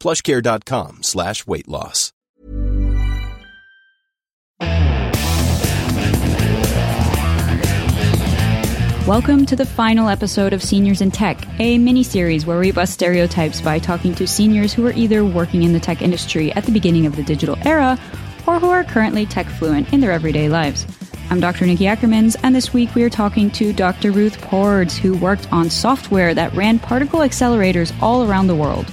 plushcare.com slash weight loss. Welcome to the final episode of Seniors in Tech, a mini series where we bust stereotypes by talking to seniors who are either working in the tech industry at the beginning of the digital era or who are currently tech fluent in their everyday lives. I'm Dr. Niki Ackermans, and this week we are talking to Dr. Ruth Pordes, who worked on software that ran particle accelerators all around the world.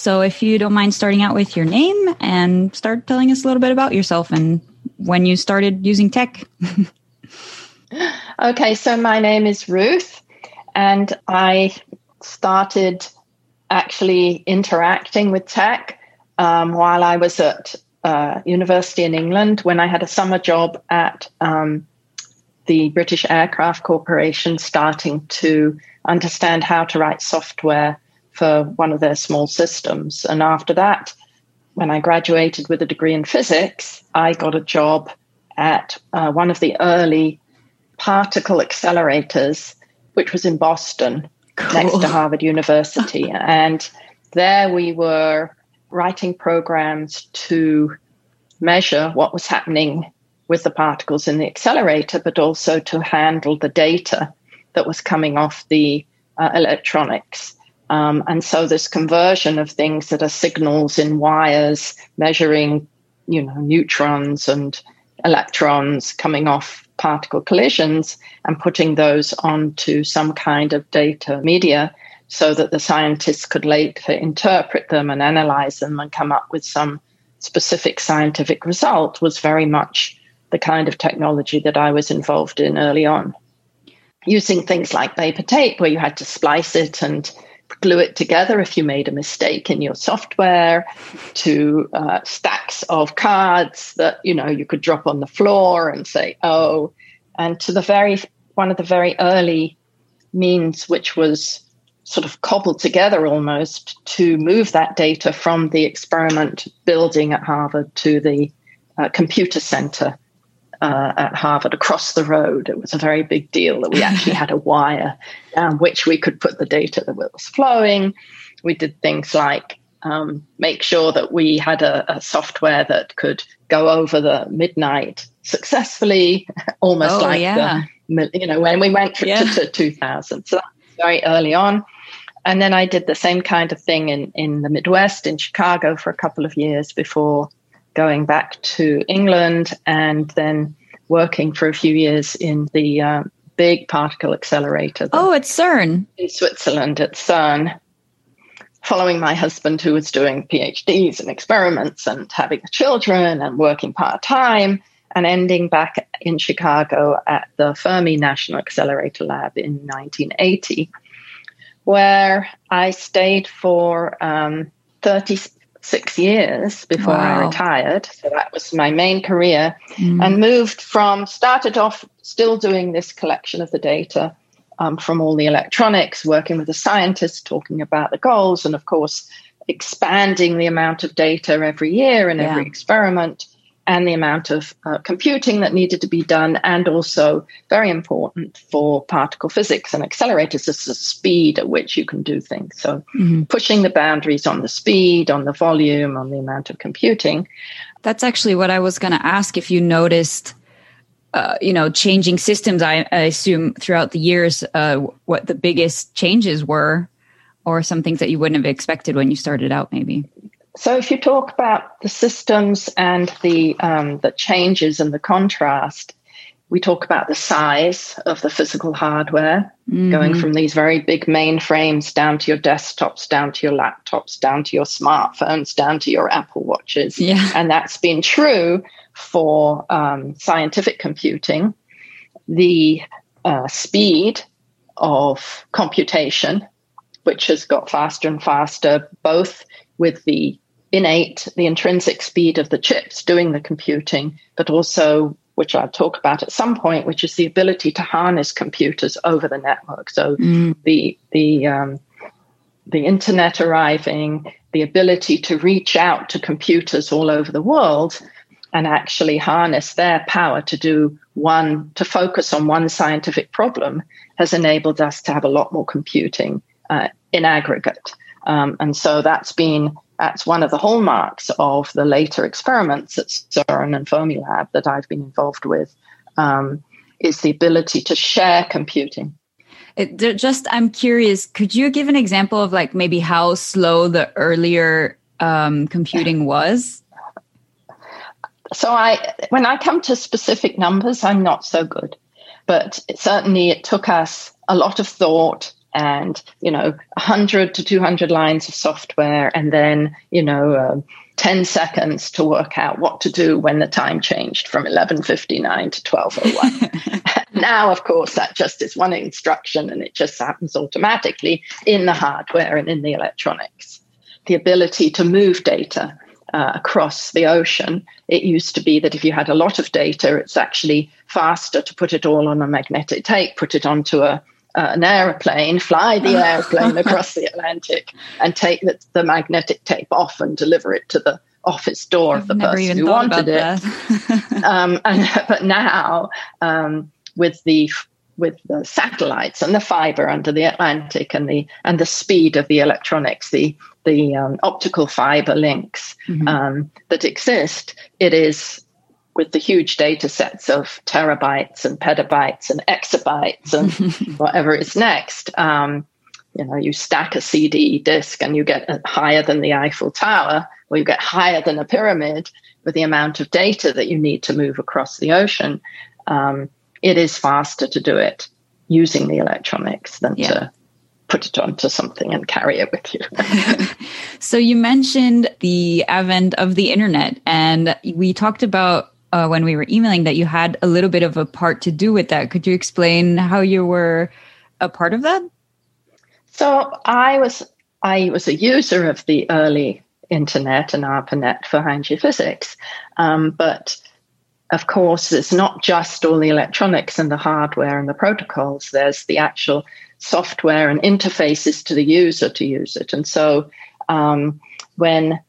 So, if you don't mind starting out with your name and start telling us a little bit about yourself and when you started using tech. okay, so my name is Ruth, and I started actually interacting with tech um, while I was at uh, university in England when I had a summer job at um, the British Aircraft Corporation, starting to understand how to write software for one of their small systems. And after that, when I graduated with a degree in physics, I got a job at uh, one of the early particle accelerators, which was in Boston, cool. next to Harvard University. and there we were writing programs to measure what was happening with the particles in the accelerator, but also to handle the data that was coming off the uh, electronics. Um, and so this conversion of things that are signals in wires measuring, you know, neutrons and electrons coming off particle collisions and putting those onto some kind of data media so that the scientists could later interpret them and analyze them and come up with some specific scientific result was very much the kind of technology that I was involved in early on. Using things like paper tape, where you had to splice it and glue it together if you made a mistake in your software, to uh, stacks of cards that you know you could drop on the floor and say, "Oh," and to the very one of the very early means, which was sort of cobbled together almost to move that data from the experiment building at Harvard to the uh, computer center uh, at Harvard across the road. It was a very big deal that we actually had a wire down which we could put the data that was flowing. We did things like um, make sure that we had a, a, software that could go over the midnight successfully, almost oh, like yeah. the, you know when we went yeah. to, to 2000. So very early on. And then I did the same kind of thing in, in the Midwest, in Chicago, for a couple of years before going back to England and then working for a few years in the uh, big particle accelerator. Oh, at CERN. In Switzerland, at CERN. Following my husband, who was doing PhDs and experiments and having children and working part time, and ending back in Chicago at the Fermi National Accelerator Lab in 1980 where I stayed for um, 36 years before wow. I retired. So that was my main career mm. and moved from, started off still doing this collection of the data um, from all the electronics, working with the scientists, talking about the goals, and of course, expanding the amount of data every year and yeah. every experiment and the amount of uh, computing that needed to be done, and also very important for particle physics and accelerators is the speed at which you can do things. So, mm-hmm. pushing the boundaries on the speed, on the volume, on the amount of computing. That's actually what I was going to ask if you noticed. Uh, you know, changing systems. I, I assume throughout the years, uh, what the biggest changes were, or some things that you wouldn't have expected when you started out, maybe So, if you talk about the systems and the um, the changes and the contrast, we talk about the size of the physical hardware, mm-hmm. going from these very big mainframes down to your desktops, down to your laptops, down to your smartphones, down to your Apple watches. Yeah. And that's been true for um, scientific computing. The uh, speed of computation, which has got faster and faster, both with the innate, the intrinsic speed of the chips doing the computing, but also which I'll talk about at some point, which is the ability to harness computers over the network. So mm. the the um, the internet arriving, the ability to reach out to computers all over the world and actually harness their power to do one to focus on one scientific problem has enabled us to have a lot more computing uh, in aggregate. Um, and so that's been that's one of the hallmarks of the later experiments at CERN and Fermilab that I've been involved with, um, is the ability to share computing. It, just, I'm curious, could you give an example of like maybe how slow the earlier um, computing was? So I, when I come to specific numbers, I'm not so good, but certainly it took us a lot of thought and you know 100 to 200 lines of software and then you know uh, 10 seconds to work out what to do when the time changed from 1159 to 1201 now of course that just is one instruction and it just happens automatically in the hardware and in the electronics the ability to move data uh, across the ocean. It used to be that if you had a lot of data, it's actually faster to put it all on a magnetic tape, put it onto a uh, an aeroplane, fly the airplane across the Atlantic, and take the, the, magnetic tape off and deliver it to the office door I've of the person who wanted it. um, and, but now, um, with the with the satellites and the fiber under the Atlantic and the and the speed of the electronics, the the um, optical fiber links mm-hmm. Um, that exist, it is with the huge data sets of terabytes and petabytes and exabytes and whatever is next. Um, you know, you stack a CD disk and you get higher than the Eiffel Tower, or you get higher than a pyramid with the amount of data that you need to move across the ocean. Um, it is faster to do it using the electronics than yeah. to put it onto something and carry it with you. so you mentioned the advent of the internet and we talked about uh, when we were emailing that you had a little bit of a part to do with that. Could you explain how you were a part of that? So I was I was a user of the early internet and ARPANET for high energy physics, um, but of course, it's not just all the electronics and the hardware and the protocols. There's the actual software and interfaces to the user to use it. And so, um, when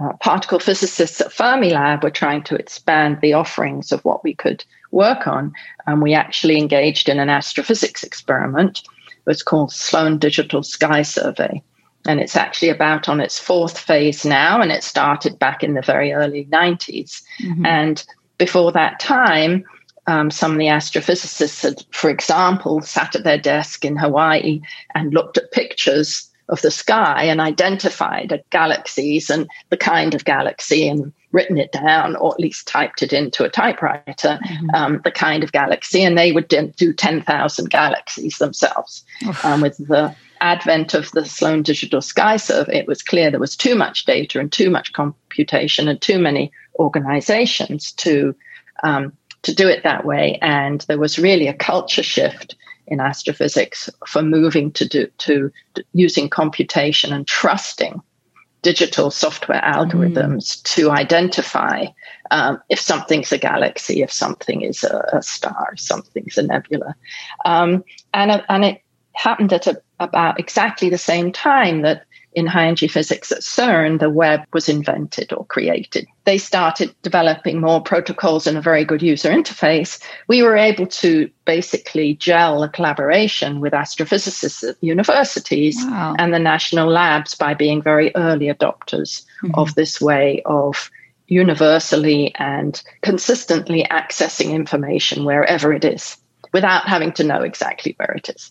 uh, particle physicists at Fermilab were trying to expand the offerings of what we could work on. And we actually engaged in an astrophysics experiment. It was called Sloan Digital Sky Survey. And it's actually about on its fourth phase now, and it started back in the very early 90s. Mm-hmm. And before that time, um, some of the astrophysicists had, for example, sat at their desk in Hawaii and looked at pictures of the sky and identified galaxies and the kind of galaxy and written it down or at least typed it into a typewriter, mm-hmm. um, the kind of galaxy, and they would do 10,000 galaxies themselves. Um, with the advent of the Sloan Digital Sky Survey, it was clear there was too much data and too much computation and too many organizations to um, to do it that way. And there was really a culture shift in astrophysics for moving to do to using computation and trusting digital software algorithms mm. to identify um, if something's a galaxy, if something is a, a star, if something's a nebula, um, and and it happened at a, about exactly the same time that in high energy physics at CERN, the web was invented or created. They started developing more protocols and a very good user interface. We were able to basically gel a collaboration with astrophysicists at universities wow. and the national labs by being very early adopters mm-hmm. of this way of universally and consistently accessing information wherever it is without having to know exactly where it is.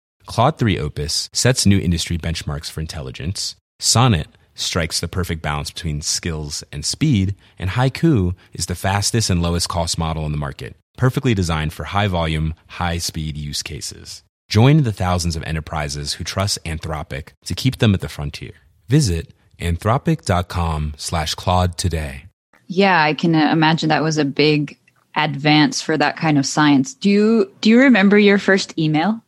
Claude 3 Opus sets new industry benchmarks for intelligence. Sonnet strikes the perfect balance between skills and speed, and Haiku is the fastest and lowest cost model in the market, perfectly designed for high volume, high speed use cases. Join the thousands of enterprises who trust Anthropic to keep them at the frontier. Visit anthropic.com slash Claude today. Yeah, I can uh, imagine that was a big advance for that kind of science. Do you do you remember your first email?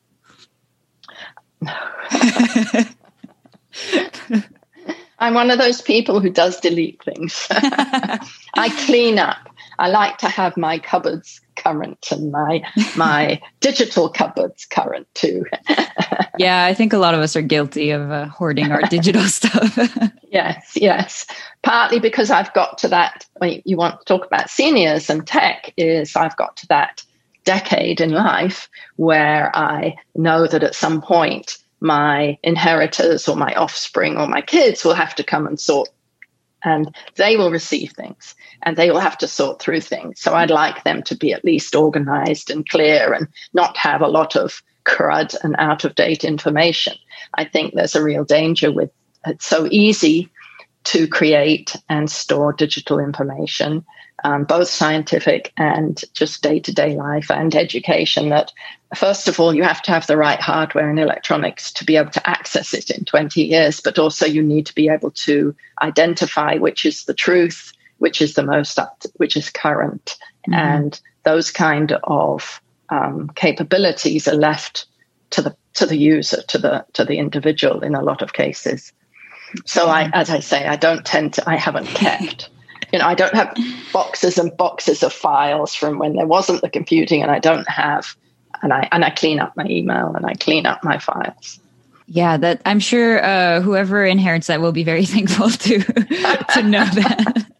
I'm one of those people who does delete things. I clean up. I like to have my cupboards current and my my digital cupboards current too. yeah, I think a lot of us are guilty of uh, hoarding our digital stuff. yes, yes. Partly because I've got to that. You want to talk about seniors and tech? Is I've got to that decade in life where I know that at some point my inheritors or my offspring or my kids will have to come and sort and they will receive things and they will have to sort through things. So I'd like them to be at least organized and clear and not have a lot of crud and out of date information. I think there's a real danger with it's so easy to create and store digital information um, both scientific and just day to day life and education. That first of all, you have to have the right hardware and electronics to be able to access it in 20 years, but also you need to be able to identify which is the truth, which is the most up to, which is current, mm-hmm. and those kind of um, capabilities are left to the to the user, to the to the individual in a lot of cases. So I, as I say, I don't tend to. I haven't kept you know, I don't have boxes and boxes of files from when there wasn't the computing, and I don't have, and I and I clean up my email and I clean up my files. Yeah, that I'm sure uh, whoever inherits that will be very thankful to to know that.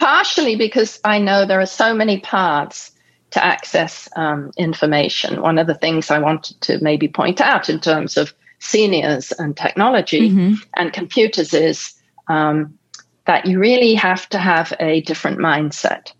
Partially because I know there are so many paths to access um, information. One of the things I wanted to maybe point out in terms of seniors and technology mm-hmm. and computers is um, that you really have to have a different mindset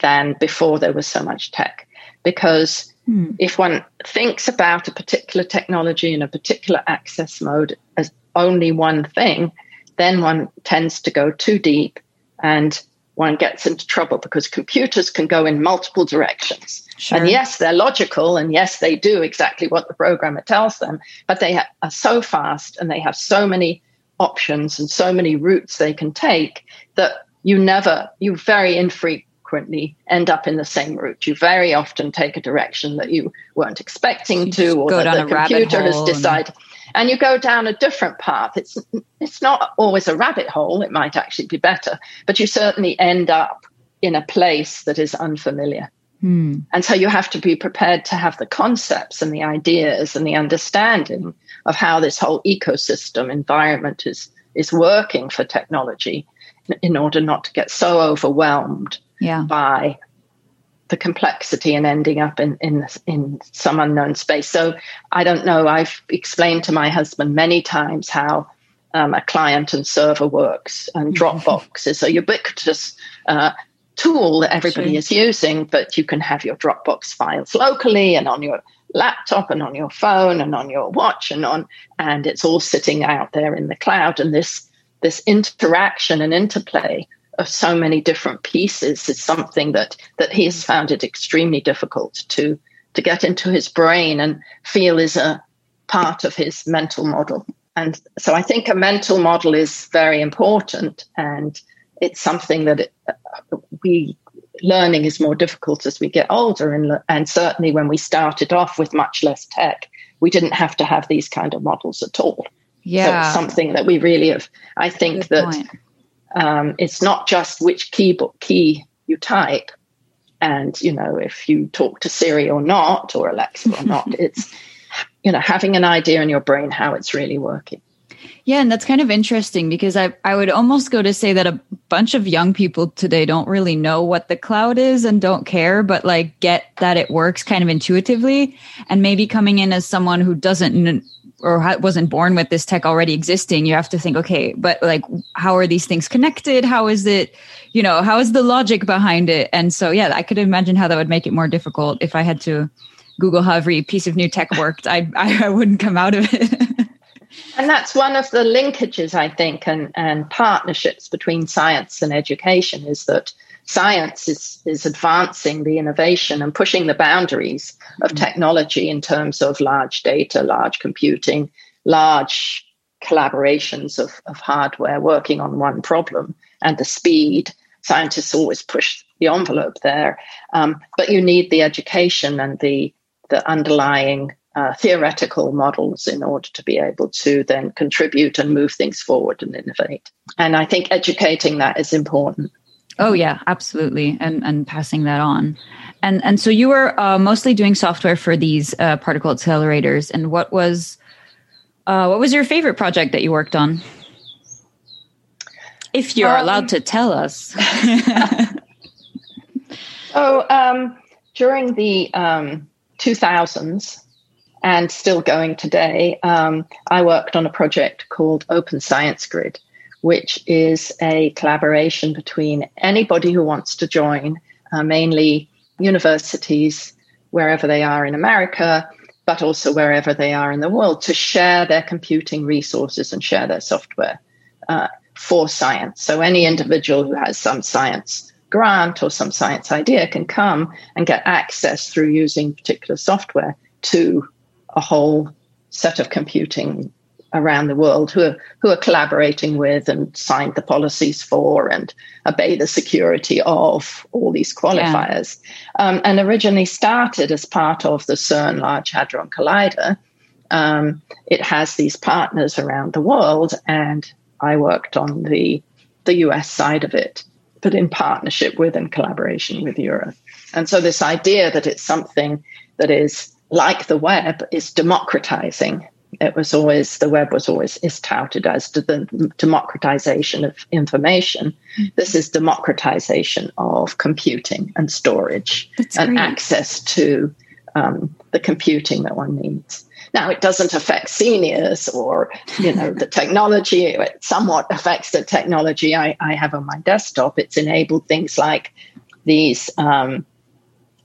than before there was so much tech. Because hmm. if one thinks about a particular technology in a particular access mode as only one thing, then one tends to go too deep and one gets into trouble because computers can go in multiple directions. Sure. And yes, they're logical, and yes, they do exactly what the programmer tells them, but they are so fast and they have so many options and so many routes they can take that you never, you very infrequently end up in the same route. You very often take a direction that you weren't expecting to, or that the computer has decided. And... and you go down a different path. It's it's not always a rabbit hole. It might actually be better, but you certainly end up in a place that is unfamiliar. Hmm. And so you have to be prepared to have the concepts and the ideas and the understanding of how this whole ecosystem environment is is working for technology in order not to get so overwhelmed yeah. by the complexity and ending up in, in in some unknown space. So I don't know. I've explained to my husband many times how um, a client and server works, and. Dropbox is a ubiquitous uh, tool that everybody sure. is using. But you can have your Dropbox files locally and on your laptop and on your phone and on your watch and on, and it's all sitting out there in the cloud. And this this interaction and interplay of so many different pieces is something that that he has found it extremely difficult to to get into his brain and feel is a part of his mental model. And so I think a mental model is very important and it's something that it, we learning is more difficult as we get older and, and certainly when we started off with much less tech we didn't have to have these kind of models at all yeah so something that we really have i think Good that um, it's not just which keyboard key you type, and you know if you talk to Siri or not, or Alexa or not. it's you know having an idea in your brain how it's really working. Yeah, and that's kind of interesting because I I would almost go to say that a bunch of young people today don't really know what the cloud is and don't care, but like get that it works kind of intuitively. And maybe coming in as someone who doesn't or wasn't born with this tech already existing you have to think okay but like how are these things connected? How is it you know how is the logic behind it? And so yeah i could imagine how that would make it more difficult. If i had to google how every piece of new tech worked i i, I wouldn't come out of it and that's one of the linkages i think and and partnerships between science and education is that science is, is advancing the innovation and pushing the boundaries of mm-hmm. technology in terms of large data, large computing, large collaborations of, of hardware working on one problem and the speed. Scientists always push the envelope there. Um, but you need the education and the, the underlying uh, theoretical models in order to be able to then contribute and move things forward and innovate. And I think educating that is important. Oh yeah, absolutely, and and passing that on, and and so you were uh, mostly doing software for these uh, particle accelerators. And what was uh, what was your favorite project that you worked on? If you're um, allowed to tell us. oh, um, during the um, 2000s and still going today, um, I worked on a project called Open Science Grid which is a collaboration between anybody who wants to join, uh, mainly universities, wherever they are in America, but also wherever they are in the world, to share their computing resources and share their software uh, for science. So any individual who has some science grant or some science idea can come and get access through using particular software to a whole set of computing around the world who are who are collaborating with and signed the policies for and obey the security of all these qualifiers. Yeah. Um, and originally started as part of the CERN Large Hadron Collider. Um, it has these partners around the world, and I worked on the the US side of it, but in partnership with and collaboration with Europe. And so this idea that it's something that is like the web is democratizing it was always the web was always is touted as the democratization of information. Mm-hmm. This is democratization of computing and storage That's and great. access to um, the computing that one needs. Now, it doesn't affect seniors or you know the technology. It somewhat affects the technology I, I have on my desktop. It's enabled things like these. Um,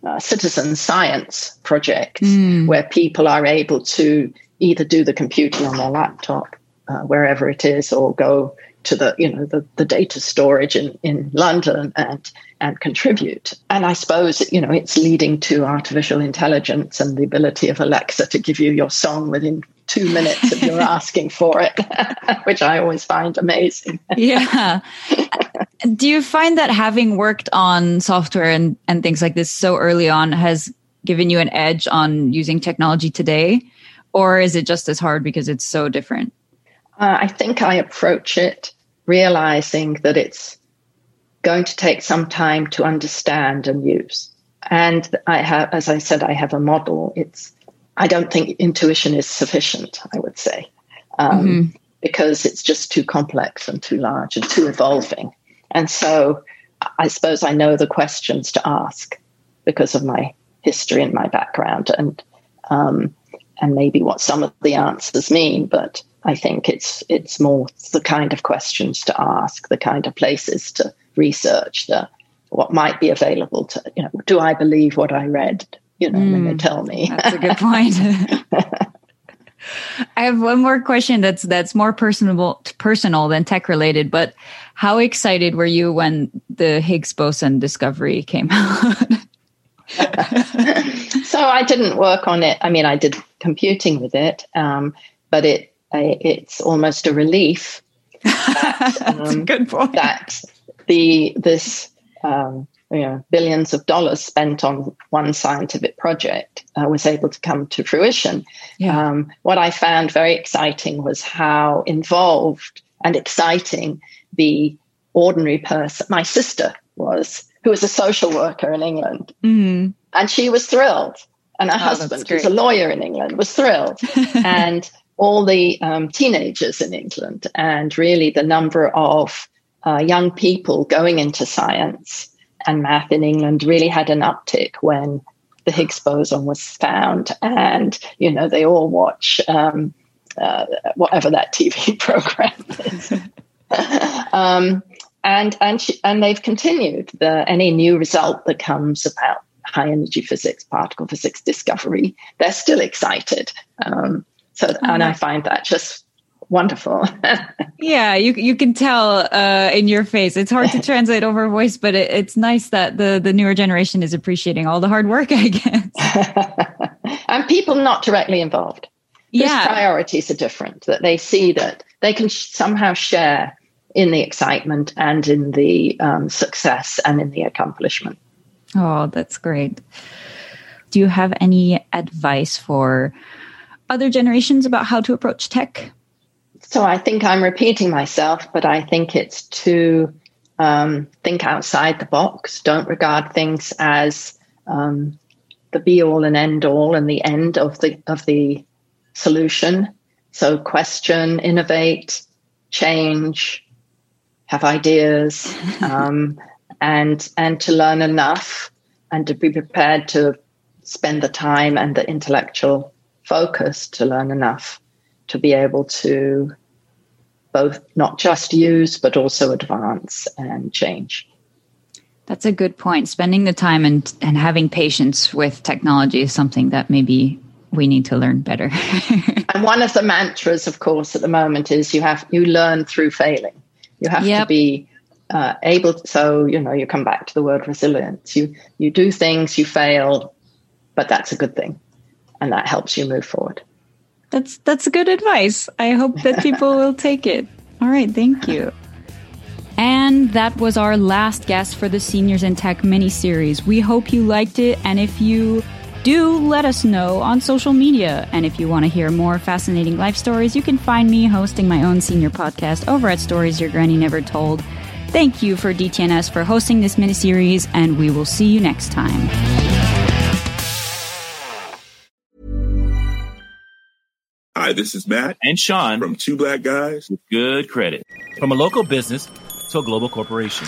uh, citizen science projects mm. where people are able to either do the computing on their laptop uh, wherever it is or go to the you know the, the data storage in, in London and and contribute. And I suppose you know it's leading to artificial intelligence and the ability of Alexa to give you your song within two minutes if you're asking for it, which I always find amazing. yeah. Do you find that having worked on software and, and things like this so early on has given you an edge on using technology today? or is it just as hard because it's so different? Uh, I think I approach it realizing that it's going to take some time to understand and use. And I have, as I said, I have a model. It's, I don't think intuition is sufficient, I would say, um, mm-hmm. because it's just too complex and too large and too evolving. And so I suppose I know the questions to ask because of my history and my background and um, and maybe what some of the answers mean. But I think it's it's more the kind of questions to ask, the kind of places to research, the what might be available to you know. Do I believe what I read? You know, mm, when they tell me. That's a good point. I have one more question that's that's more personable personal than tech related, but how excited were you when the Higgs boson discovery came out? so I didn't work on it. I mean, I did computing with it, um, but it it's almost a relief that, um, good point. that the this um, you know billions of dollars spent on one scientific project uh, was able to come to fruition. Yeah. Um, what I found very exciting was how involved and exciting the ordinary person, my sister was, who was a social worker in England, mm-hmm. and she was thrilled. And her oh, husband, who's a lawyer in England, was thrilled. and all the um, teenagers in England, and really the number of uh, young people going into science and math in England really had an uptick when the Higgs boson was found. And, you know, they all watch um, uh, whatever that TV program is. um, and and she, and they've continued. The, any new result that comes about high energy physics, particle physics discovery, they're still excited. Um, so, and I find that just wonderful. yeah, you you can tell uh, in your face. It's hard to translate over voice, but it, it's nice that the the newer generation is appreciating all the hard work. I guess, and people not directly involved. Yeah, priorities are different. That they see that they can sh- somehow share in the excitement and in the um, success and in the accomplishment. Oh, that's great. Do you have any advice for other generations about how to approach tech? So I think I'm repeating myself, but I think it's to um, think outside the box. Don't regard things as um, the be all and end all and the end of the of the solution. So question, innovate, change, have ideas, um, and and to learn enough and to be prepared to spend the time and the intellectual focus to learn enough to be able to both not just use but also advance and change. That's a good point. Spending the time and, and having patience with technology is something that maybe we need to learn better. and one of the mantras, of course, at the moment is you have you learn through failing. You have yep. to be uh, able. To, so you know, you come back to the word resilience. You you do things, you fail, but that's a good thing, and that helps you move forward. That's that's good advice. I hope that people will take it. All right, thank you. And that was our last guest for the Seniors in Tech mini series. We hope you liked it, and if you do let us know on social media. And if you want to hear more fascinating life stories, you can find me hosting my own senior podcast over at Stories Your Granny Never Told. Thank you for DTNS for hosting this miniseries, and we will see you next time. Hi, this is Matt and Sean from Two Black Guys with Good Credit. From a local business to a global corporation.